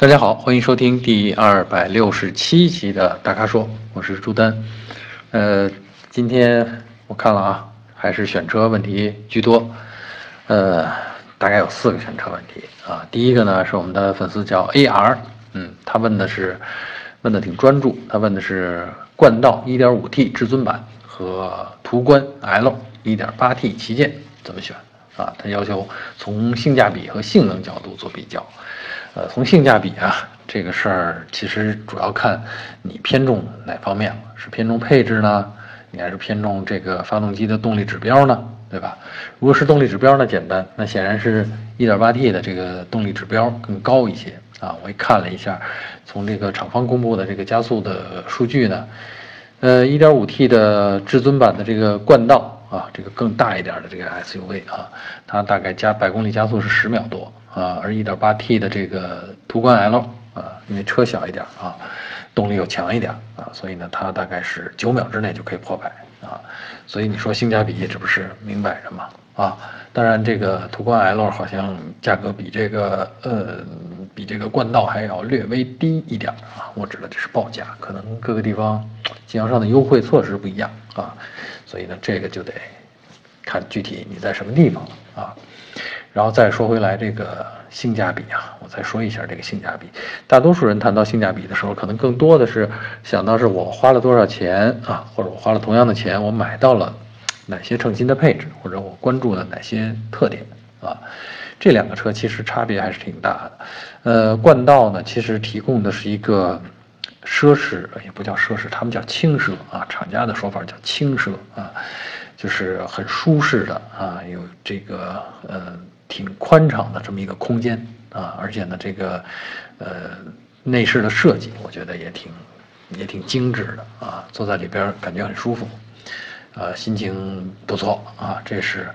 大家好，欢迎收听第二百六十七期的大咖说，我是朱丹。呃，今天我看了啊，还是选车问题居多。呃，大概有四个选车问题啊。第一个呢是我们的粉丝叫 AR，嗯，他问的是问的挺专注，他问的是冠道 1.5T 至尊版和途观 L 1.8T 旗舰怎么选啊？他要求从性价比和性能角度做比较。呃，从性价比啊，这个事儿其实主要看你偏重哪方面了，是偏重配置呢，你还是偏重这个发动机的动力指标呢，对吧？如果是动力指标呢，简单，那显然是 1.8T 的这个动力指标更高一些啊。我也看了一下，从这个厂方公布的这个加速的数据呢，呃，1.5T 的至尊版的这个冠道啊，这个更大一点的这个 SUV 啊，它大概加百公里加速是十秒多。啊，而 1.8T 的这个途观 L 啊，因为车小一点啊，动力又强一点啊，所以呢，它大概是九秒之内就可以破百啊，所以你说性价比，这不是明摆着吗？啊，当然这个途观 L 好像价格比这个呃比这个冠道还要略微低一点啊，我指的这是报价，可能各个地方经销商的优惠措施不一样啊，所以呢，这个就得看具体你在什么地方了啊。然后再说回来，这个性价比啊，我再说一下这个性价比。大多数人谈到性价比的时候，可能更多的是想到是我花了多少钱啊，或者我花了同样的钱，我买到了哪些称心的配置，或者我关注了哪些特点啊。这两个车其实差别还是挺大的。呃，冠道呢，其实提供的是一个奢侈，也不叫奢侈，他们叫轻奢啊，厂家的说法叫轻奢啊，就是很舒适的啊，有这个呃。挺宽敞的这么一个空间啊，而且呢，这个呃内饰的设计，我觉得也挺也挺精致的啊，坐在里边感觉很舒服，呃，心情不错啊。这是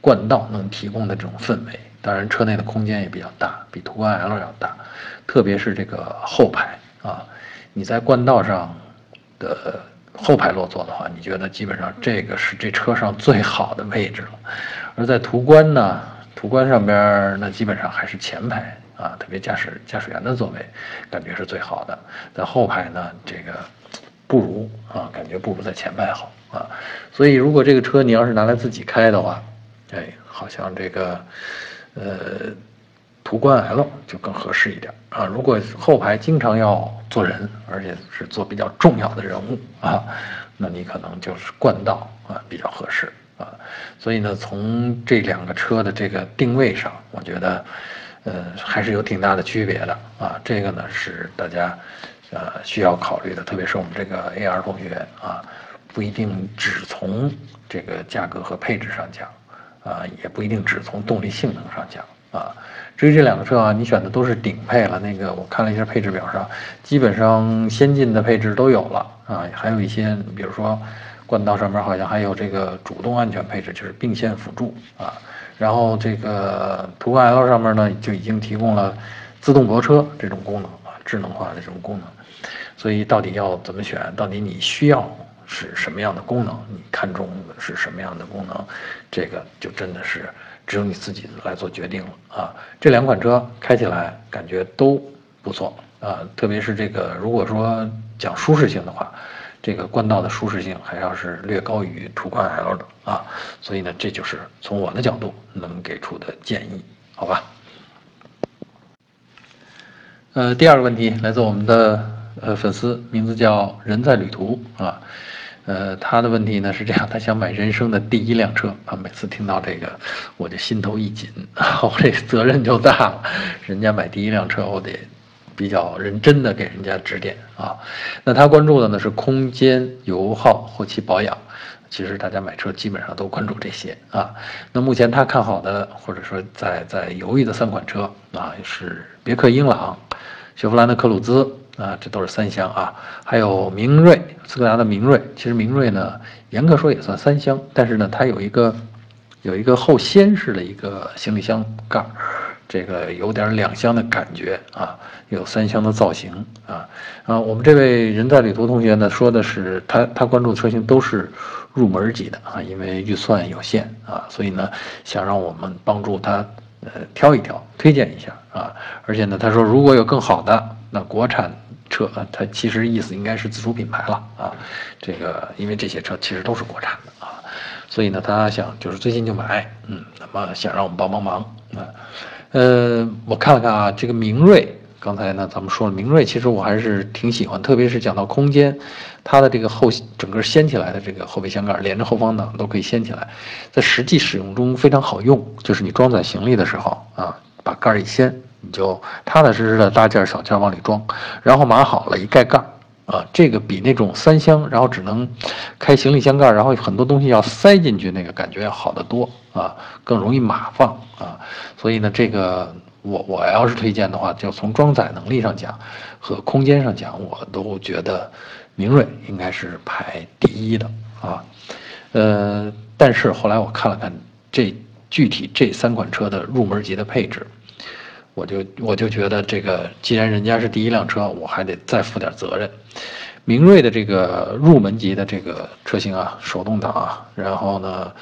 冠道能提供的这种氛围。当然，车内的空间也比较大，比途观 L 要大，特别是这个后排啊，你在冠道上的后排落座的话，你觉得基本上这个是这车上最好的位置了。而在途观呢？途观上边那基本上还是前排啊，特别驾驶驾驶员的座位，感觉是最好的。在后排呢，这个不如啊，感觉不如在前排好啊。所以如果这个车你要是拿来自己开的话，哎，好像这个呃途观 L 就更合适一点啊。如果后排经常要坐人，而且是坐比较重要的人物啊，那你可能就是冠道啊比较合适。啊，所以呢，从这两个车的这个定位上，我觉得，呃，还是有挺大的区别的啊。这个呢是大家，呃，需要考虑的，特别是我们这个 AR 同学啊，不一定只从这个价格和配置上讲，啊，也不一定只从动力性能上讲啊。至于这两个车啊，你选的都是顶配了，那个我看了一下配置表上，基本上先进的配置都有了啊，还有一些，比如说。冠道上面好像还有这个主动安全配置，就是并线辅助啊。然后这个途观 L 上面呢，就已经提供了自动泊车这种功能啊，智能化的这种功能。所以到底要怎么选？到底你需要是什么样的功能？你看中的是什么样的功能？这个就真的是只有你自己来做决定了啊。这两款车开起来感觉都不错啊，特别是这个如果说讲舒适性的话。这个冠道的舒适性还要是略高于途观 L 的啊，所以呢，这就是从我的角度能给出的建议，好吧？呃，第二个问题来自我们的呃粉丝，名字叫人在旅途啊，呃，他的问题呢是这样，他想买人生的第一辆车啊，每次听到这个我就心头一紧，我这责任就大了，人家买第一辆车，我得。比较认真的给人家指点啊，那他关注的呢是空间、油耗、后期保养。其实大家买车基本上都关注这些啊。那目前他看好的或者说在在犹豫的三款车啊，是别克英朗、雪佛兰的科鲁兹啊，这都是三厢啊。还有明锐，斯柯达的明锐。其实明锐呢，严格说也算三厢，但是呢，它有一个有一个后掀式的一个行李箱盖。这个有点两厢的感觉啊，有三厢的造型啊啊！我们这位人在旅途同学呢，说的是他他关注的车型都是入门级的啊，因为预算有限啊，所以呢想让我们帮助他呃挑一挑，推荐一下啊。而且呢，他说如果有更好的，那国产车啊，他其实意思应该是自主品牌了啊。这个因为这些车其实都是国产的啊，所以呢，他想就是最近就买，嗯，那么想让我们帮帮忙啊。呃，我看了看啊，这个明锐。刚才呢，咱们说了，明锐其实我还是挺喜欢，特别是讲到空间，它的这个后整个掀起来的这个后备箱盖，连着后方挡都可以掀起来，在实际使用中非常好用。就是你装载行李的时候啊，把盖儿一掀，你就踏踏实实的大件小件往里装，然后码好了，一盖盖儿啊，这个比那种三箱，然后只能开行李箱盖，然后很多东西要塞进去，那个感觉要好得多啊，更容易码放啊。所以呢，这个。我我要是推荐的话，就从装载能力上讲，和空间上讲，我都觉得明锐应该是排第一的啊。呃，但是后来我看了看这具体这三款车的入门级的配置，我就我就觉得这个既然人家是第一辆车，我还得再负点责任。明锐的这个入门级的这个车型啊，手动挡啊，然后呢，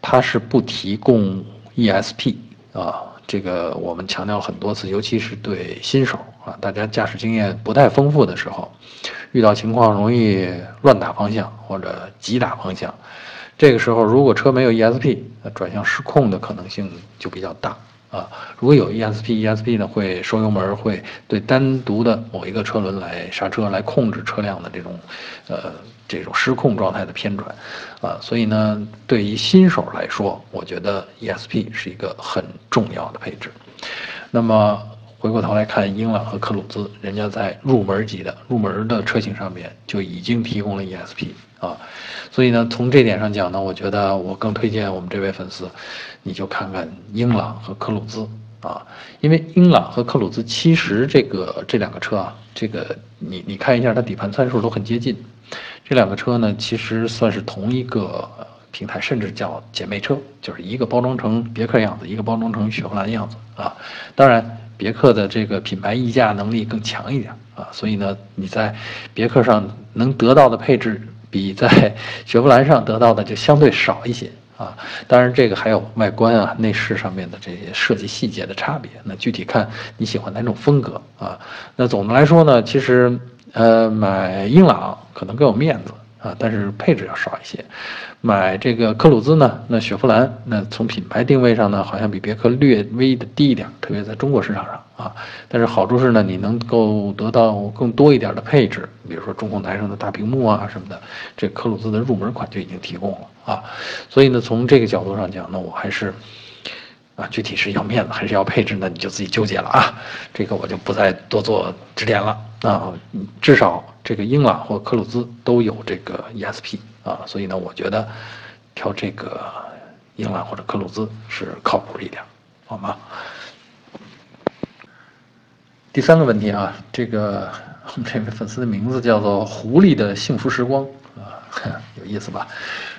它是不提供 ESP 啊。这个我们强调很多次，尤其是对新手啊，大家驾驶经验不太丰富的时候，遇到情况容易乱打方向或者急打方向，这个时候如果车没有 ESP，那转向失控的可能性就比较大啊。如果有 ESP，ESP 呢会收油门，会对单独的某一个车轮来刹车，来控制车辆的这种，呃。这种失控状态的偏转，啊，所以呢，对于新手来说，我觉得 ESP 是一个很重要的配置。那么回过头来看英朗和克鲁兹，人家在入门级的入门的车型上面就已经提供了 ESP 啊，所以呢，从这点上讲呢，我觉得我更推荐我们这位粉丝，你就看看英朗和克鲁兹啊，因为英朗和克鲁兹其实这个这两个车啊，这个你你看一下它底盘参数都很接近。这两个车呢，其实算是同一个平台，甚至叫姐妹车，就是一个包装成别克样子，一个包装成雪佛兰样子啊。当然，别克的这个品牌溢价能力更强一点啊，所以呢，你在别克上能得到的配置，比在雪佛兰上得到的就相对少一些啊。当然，这个还有外观啊、内饰上面的这些设计细节的差别，那具体看你喜欢哪种风格啊。那总的来说呢，其实。呃，买英朗可能更有面子啊，但是配置要少一些。买这个科鲁兹呢，那雪佛兰那从品牌定位上呢，好像比别克略微的低一点，特别在中国市场上啊。但是好处是呢，你能够得到更多一点的配置，比如说中控台上的大屏幕啊什么的，这科鲁兹的入门款就已经提供了啊。所以呢，从这个角度上讲呢，我还是。啊，具体是要面子还是要配置呢？你就自己纠结了啊。这个我就不再多做指点了啊。至少这个英朗或科鲁兹都有这个 ESP 啊，所以呢，我觉得挑这个英朗或者克鲁兹是靠谱一点，好吗？第三个问题啊，这个我们这位粉丝的名字叫做“狐狸的幸福时光”啊，有意思吧？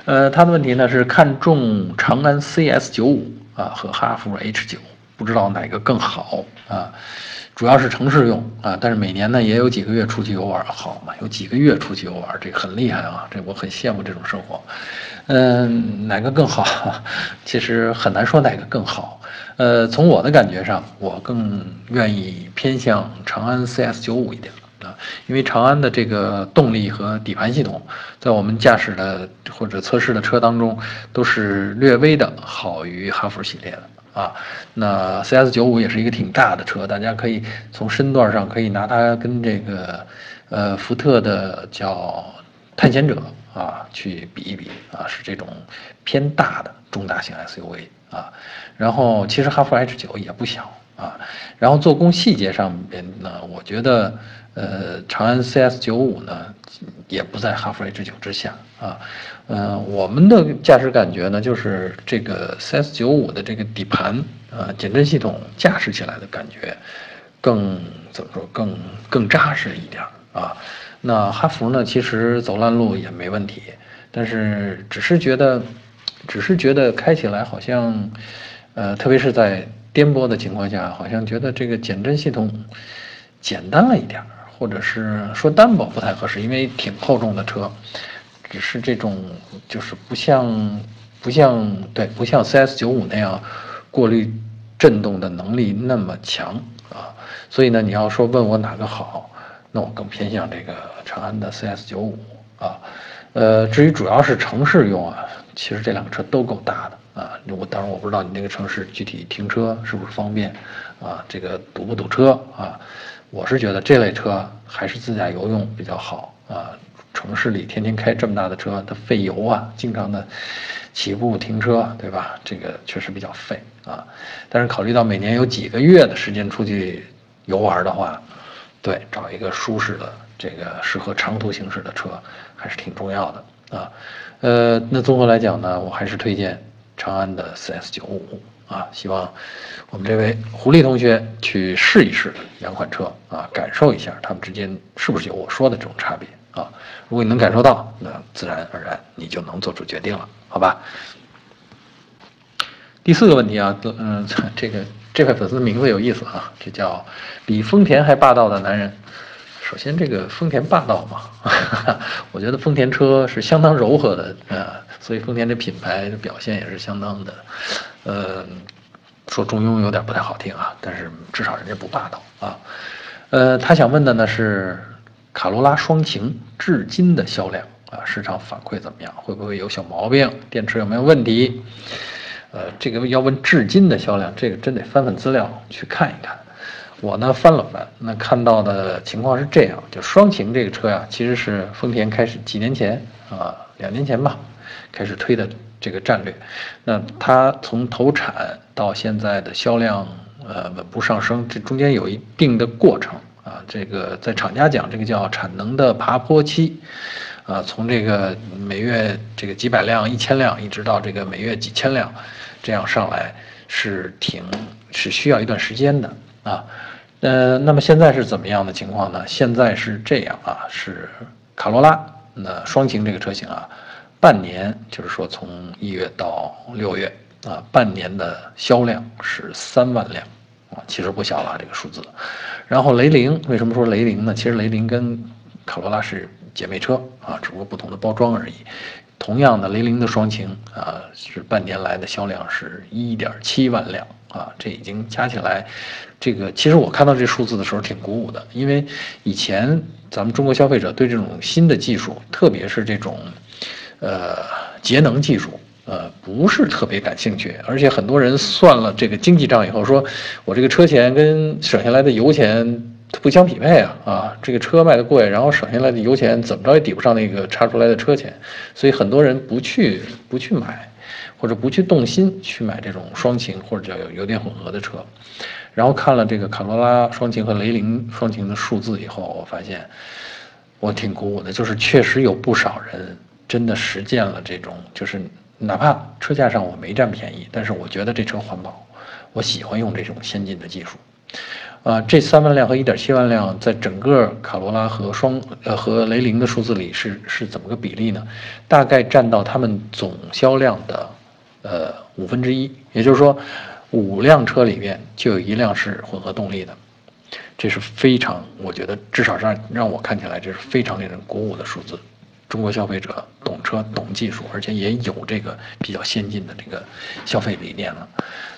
呃，他的问题呢是看中长安 CS 九五。啊，和哈弗 H 九不知道哪个更好啊？主要是城市用啊，但是每年呢也有几个月出去游玩，好嘛？有几个月出去游玩，这很厉害啊！这我很羡慕这种生活。嗯，哪个更好？其实很难说哪个更好。呃，从我的感觉上，我更愿意偏向长安 CS 九五一点。啊，因为长安的这个动力和底盘系统，在我们驾驶的或者测试的车当中，都是略微的好于哈弗系列的啊。那 CS 九五也是一个挺大的车，大家可以从身段上可以拿它跟这个呃福特的叫探险者啊去比一比啊，是这种偏大的中大型 SUV 啊。然后其实哈弗 H 九也不小啊。然后做工细节上边呢，我觉得。呃，长安 CS 九五呢，也不在哈弗 H 九之下啊。嗯，我们的驾驶感觉呢，就是这个 CS 九五的这个底盘啊，减震系统驾驶起来的感觉更怎么说，更更扎实一点啊。那哈弗呢，其实走烂路也没问题，但是只是觉得，只是觉得开起来好像，呃，特别是在颠簸的情况下，好像觉得这个减震系统简单了一点。或者是说单薄不太合适，因为挺厚重的车，只是这种就是不像不像对不像 CS 九五那样过滤震动的能力那么强啊，所以呢，你要说问我哪个好，那我更偏向这个长安的 CS 九五啊。呃，至于主要是城市用啊，其实这两个车都够大的啊。我当然我不知道你那个城市具体停车是不是方便啊，这个堵不堵车啊？我是觉得这类车还是自驾游用比较好啊。城市里天天开这么大的车，它费油啊，经常的起步停车，对吧？这个确实比较费啊。但是考虑到每年有几个月的时间出去游玩的话，对，找一个舒适的、这个适合长途行驶的车还是挺重要的啊。呃，那综合来讲呢，我还是推荐长安的 CS95 啊。希望我们这位狐狸同学去试一试两款车啊，感受一下它们之间是不是有我说的这种差别。啊，如果你能感受到，那自然而然你就能做出决定了，好吧？第四个问题啊，嗯，这个这位粉丝名字有意思啊，这叫比丰田还霸道的男人。首先，这个丰田霸道嘛，我觉得丰田车是相当柔和的啊，所以丰田这品牌的表现也是相当的，呃，说中庸有点不太好听啊，但是至少人家不霸道啊。呃，他想问的呢是。卡罗拉双擎至今的销量啊，市场反馈怎么样？会不会有小毛病？电池有没有问题？呃，这个要问至今的销量，这个真得翻翻资料去看一看。我呢翻了翻，那看到的情况是这样：就双擎这个车呀，其实是丰田开始几年前啊，两年前吧，开始推的这个战略。那它从投产到现在的销量呃稳步上升，这中间有一定的过程。啊，这个在厂家讲，这个叫产能的爬坡期，啊，从这个每月这个几百辆、一千辆，一直到这个每月几千辆，这样上来是挺是需要一段时间的啊。呃，那么现在是怎么样的情况呢？现在是这样啊，是卡罗拉那双擎这个车型啊，半年就是说从一月到六月啊，半年的销量是三万辆。啊，其实不小了这个数字。然后雷凌为什么说雷凌呢？其实雷凌跟卡罗拉是姐妹车啊，只不过不同的包装而已。同样的，雷凌的双擎啊，是半年来的销量是一点七万辆啊，这已经加起来，这个其实我看到这数字的时候挺鼓舞的，因为以前咱们中国消费者对这种新的技术，特别是这种呃节能技术。呃，不是特别感兴趣，而且很多人算了这个经济账以后，说我这个车钱跟省下来的油钱不相匹配啊啊，这个车卖的贵，然后省下来的油钱怎么着也抵不上那个差出来的车钱，所以很多人不去不去买，或者不去动心去买这种双擎或者叫油电混合的车，然后看了这个卡罗拉双擎和雷凌双擎的数字以后，我发现我挺鼓舞的，就是确实有不少人真的实践了这种就是。哪怕车价上我没占便宜，但是我觉得这车环保，我喜欢用这种先进的技术。啊，这三万辆和一点七万辆，在整个卡罗拉和双呃和雷凌的数字里是是怎么个比例呢？大概占到他们总销量的呃五分之一，也就是说，五辆车里面就有一辆是混合动力的，这是非常，我觉得至少让让我看起来这是非常令人鼓舞的数字。中国消费者懂车、懂技术，而且也有这个比较先进的这个消费理念了。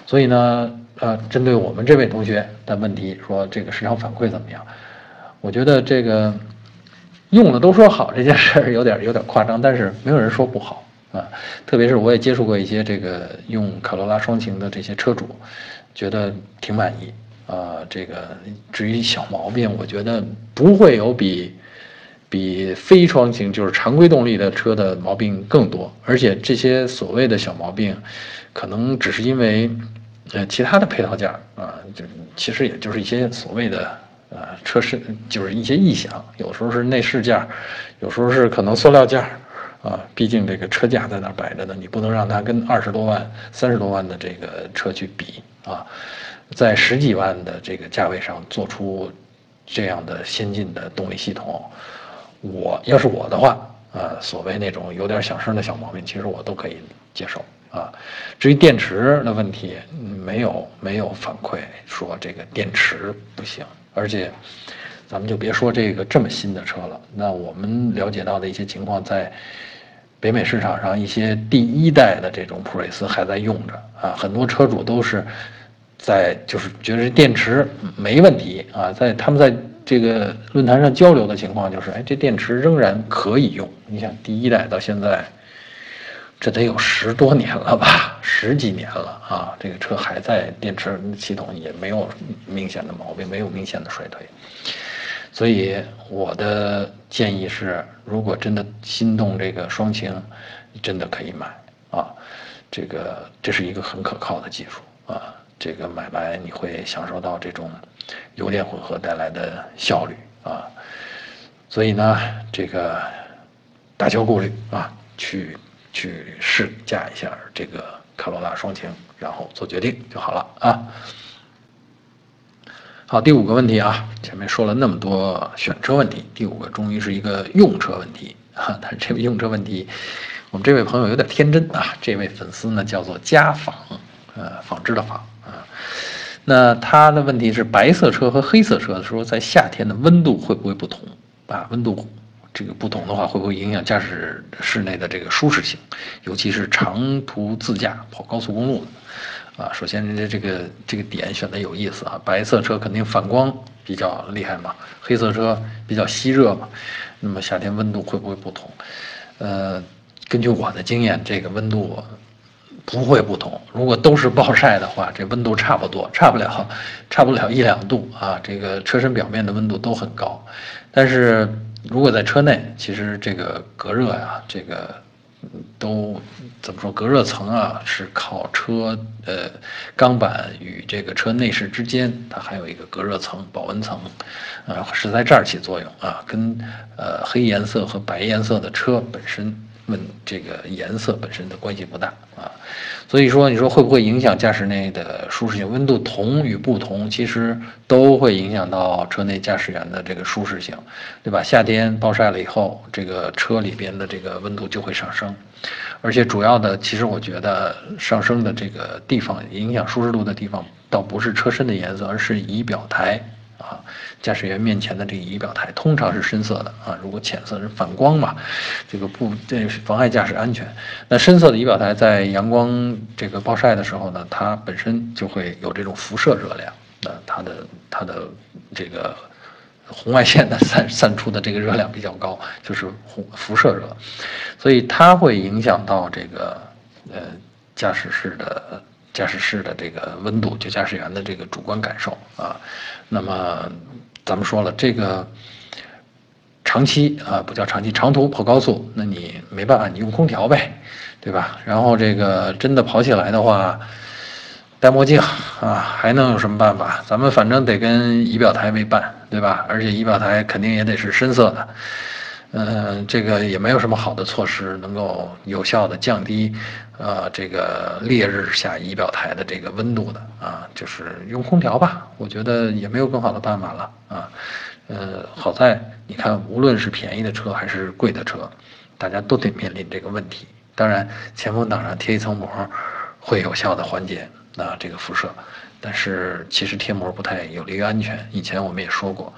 所以呢，呃，针对我们这位同学的问题，说这个市场反馈怎么样？我觉得这个用了都说好这件事儿有点有点夸张，但是没有人说不好啊。特别是我也接触过一些这个用卡罗拉双擎的这些车主，觉得挺满意啊。这个至于小毛病，我觉得不会有比。比非双擎就是常规动力的车的毛病更多，而且这些所谓的小毛病，可能只是因为，呃，其他的配套件啊，就其实也就是一些所谓的呃车身，就是一些异响，有时候是内饰件，有时候是可能塑料件儿，啊，毕竟这个车架在那儿摆着呢，你不能让它跟二十多万、三十多万的这个车去比啊，在十几万的这个价位上做出这样的先进的动力系统。我要是我的话，啊，所谓那种有点响声的小毛病，其实我都可以接受啊。至于电池的问题，没有没有反馈说这个电池不行，而且咱们就别说这个这么新的车了。那我们了解到的一些情况，在北美市场上，一些第一代的这种普锐斯还在用着啊，很多车主都是在就是觉得电池没问题啊，在他们在这个论坛上交流的情况就是，哎，这电池仍然可以用。你想，第一代到现在，这得有十多年了吧，十几年了啊，这个车还在，电池系统也没有明显的毛病，没有明显的衰退。所以我的建议是，如果真的心动这个双擎，真的可以买啊，这个这是一个很可靠的技术啊。这个买来你会享受到这种油电混合带来的效率啊，所以呢，这个打消顾虑啊，去去试驾一下这个卡罗拉双擎，然后做决定就好了啊。好，第五个问题啊，前面说了那么多选车问题，第五个终于是一个用车问题啊。但这位用车问题，我们这位朋友有点天真啊，这位粉丝呢叫做家纺，呃，纺织的纺。那他的问题是白色车和黑色车的时候，在夏天的温度会不会不同啊？温度这个不同的话，会不会影响驾驶室内的这个舒适性？尤其是长途自驾跑高速公路的啊。首先，人家这个这个点选的有意思啊，白色车肯定反光比较厉害嘛，黑色车比较吸热嘛。那么夏天温度会不会不同？呃，根据我的经验，这个温度。不会不同，如果都是暴晒的话，这温度差不多，差不了，差不了一两度啊。这个车身表面的温度都很高，但是如果在车内，其实这个隔热呀，这个都怎么说？隔热层啊，是靠车呃钢板与这个车内饰之间，它还有一个隔热层、保温层，啊，是在这儿起作用啊，跟呃黑颜色和白颜色的车本身。问这个颜色本身的关系不大啊，所以说你说会不会影响驾驶内的舒适性？温度同与不同，其实都会影响到车内驾驶员的这个舒适性，对吧？夏天暴晒了以后，这个车里边的这个温度就会上升，而且主要的，其实我觉得上升的这个地方，影响舒适度的地方，倒不是车身的颜色，而是仪表台。啊，驾驶员面前的这个仪表台通常是深色的啊，如果浅色是反光嘛，这个不这妨碍驾驶安全。那深色的仪表台在阳光这个暴晒的时候呢，它本身就会有这种辐射热量，那它的它的这个红外线的散散出的这个热量比较高，就是红辐射热，所以它会影响到这个呃驾驶室的。驾驶室的这个温度，就驾驶员的这个主观感受啊。那么，咱们说了，这个长期啊，不叫长期，长途跑高速，那你没办法，你用空调呗，对吧？然后这个真的跑起来的话，戴墨镜啊，还能有什么办法？咱们反正得跟仪表台为伴，对吧？而且仪表台肯定也得是深色的。嗯，这个也没有什么好的措施能够有效的降低，呃，这个烈日下仪表台的这个温度的啊，就是用空调吧。我觉得也没有更好的办法了啊。呃，好在你看，无论是便宜的车还是贵的车，大家都得面临这个问题。当然，前风挡上贴一层膜，会有效的缓解啊这个辐射，但是其实贴膜不太有利于安全。以前我们也说过。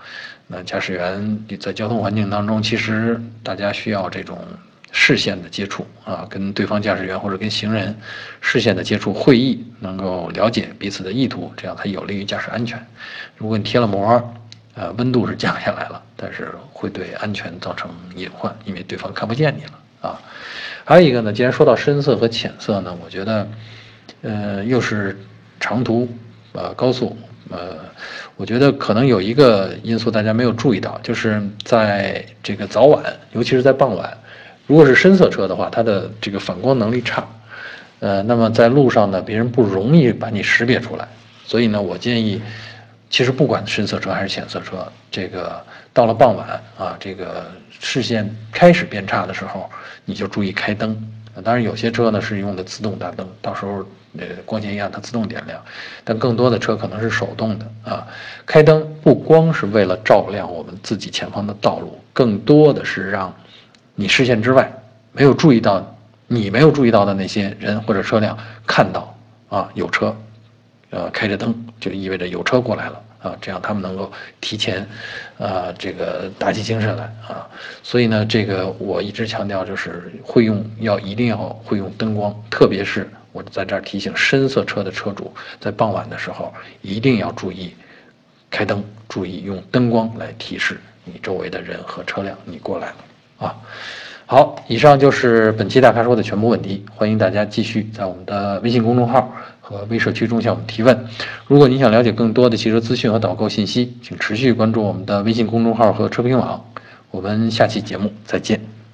那驾驶员在交通环境当中，其实大家需要这种视线的接触啊，跟对方驾驶员或者跟行人视线的接触会议，能够了解彼此的意图，这样才有利于驾驶安全。如果你贴了膜，呃，温度是降下来了，但是会对安全造成隐患，因为对方看不见你了啊。还有一个呢，既然说到深色和浅色呢，我觉得，呃，又是长途，呃，高速。呃，我觉得可能有一个因素大家没有注意到，就是在这个早晚，尤其是在傍晚，如果是深色车的话，它的这个反光能力差，呃，那么在路上呢，别人不容易把你识别出来。所以呢，我建议，其实不管深色车还是浅色车，这个到了傍晚啊，这个视线开始变差的时候，你就注意开灯。当然，有些车呢是用的自动大灯，到时候呃光线一样，它自动点亮。但更多的车可能是手动的啊。开灯不光是为了照亮我们自己前方的道路，更多的是让你视线之外没有注意到、你没有注意到的那些人或者车辆看到啊有车，呃开着灯就意味着有车过来了。啊，这样他们能够提前，啊，这个打起精神来啊。所以呢，这个我一直强调，就是会用要一定要会用灯光，特别是我在这儿提醒深色车的车主，在傍晚的时候一定要注意开灯，注意用灯光来提示你周围的人和车辆，你过来了啊。好，以上就是本期大咖说的全部问题，欢迎大家继续在我们的微信公众号和微社区中向我们提问。如果你想了解更多的汽车资讯和导购信息，请持续关注我们的微信公众号和车评网。我们下期节目再见。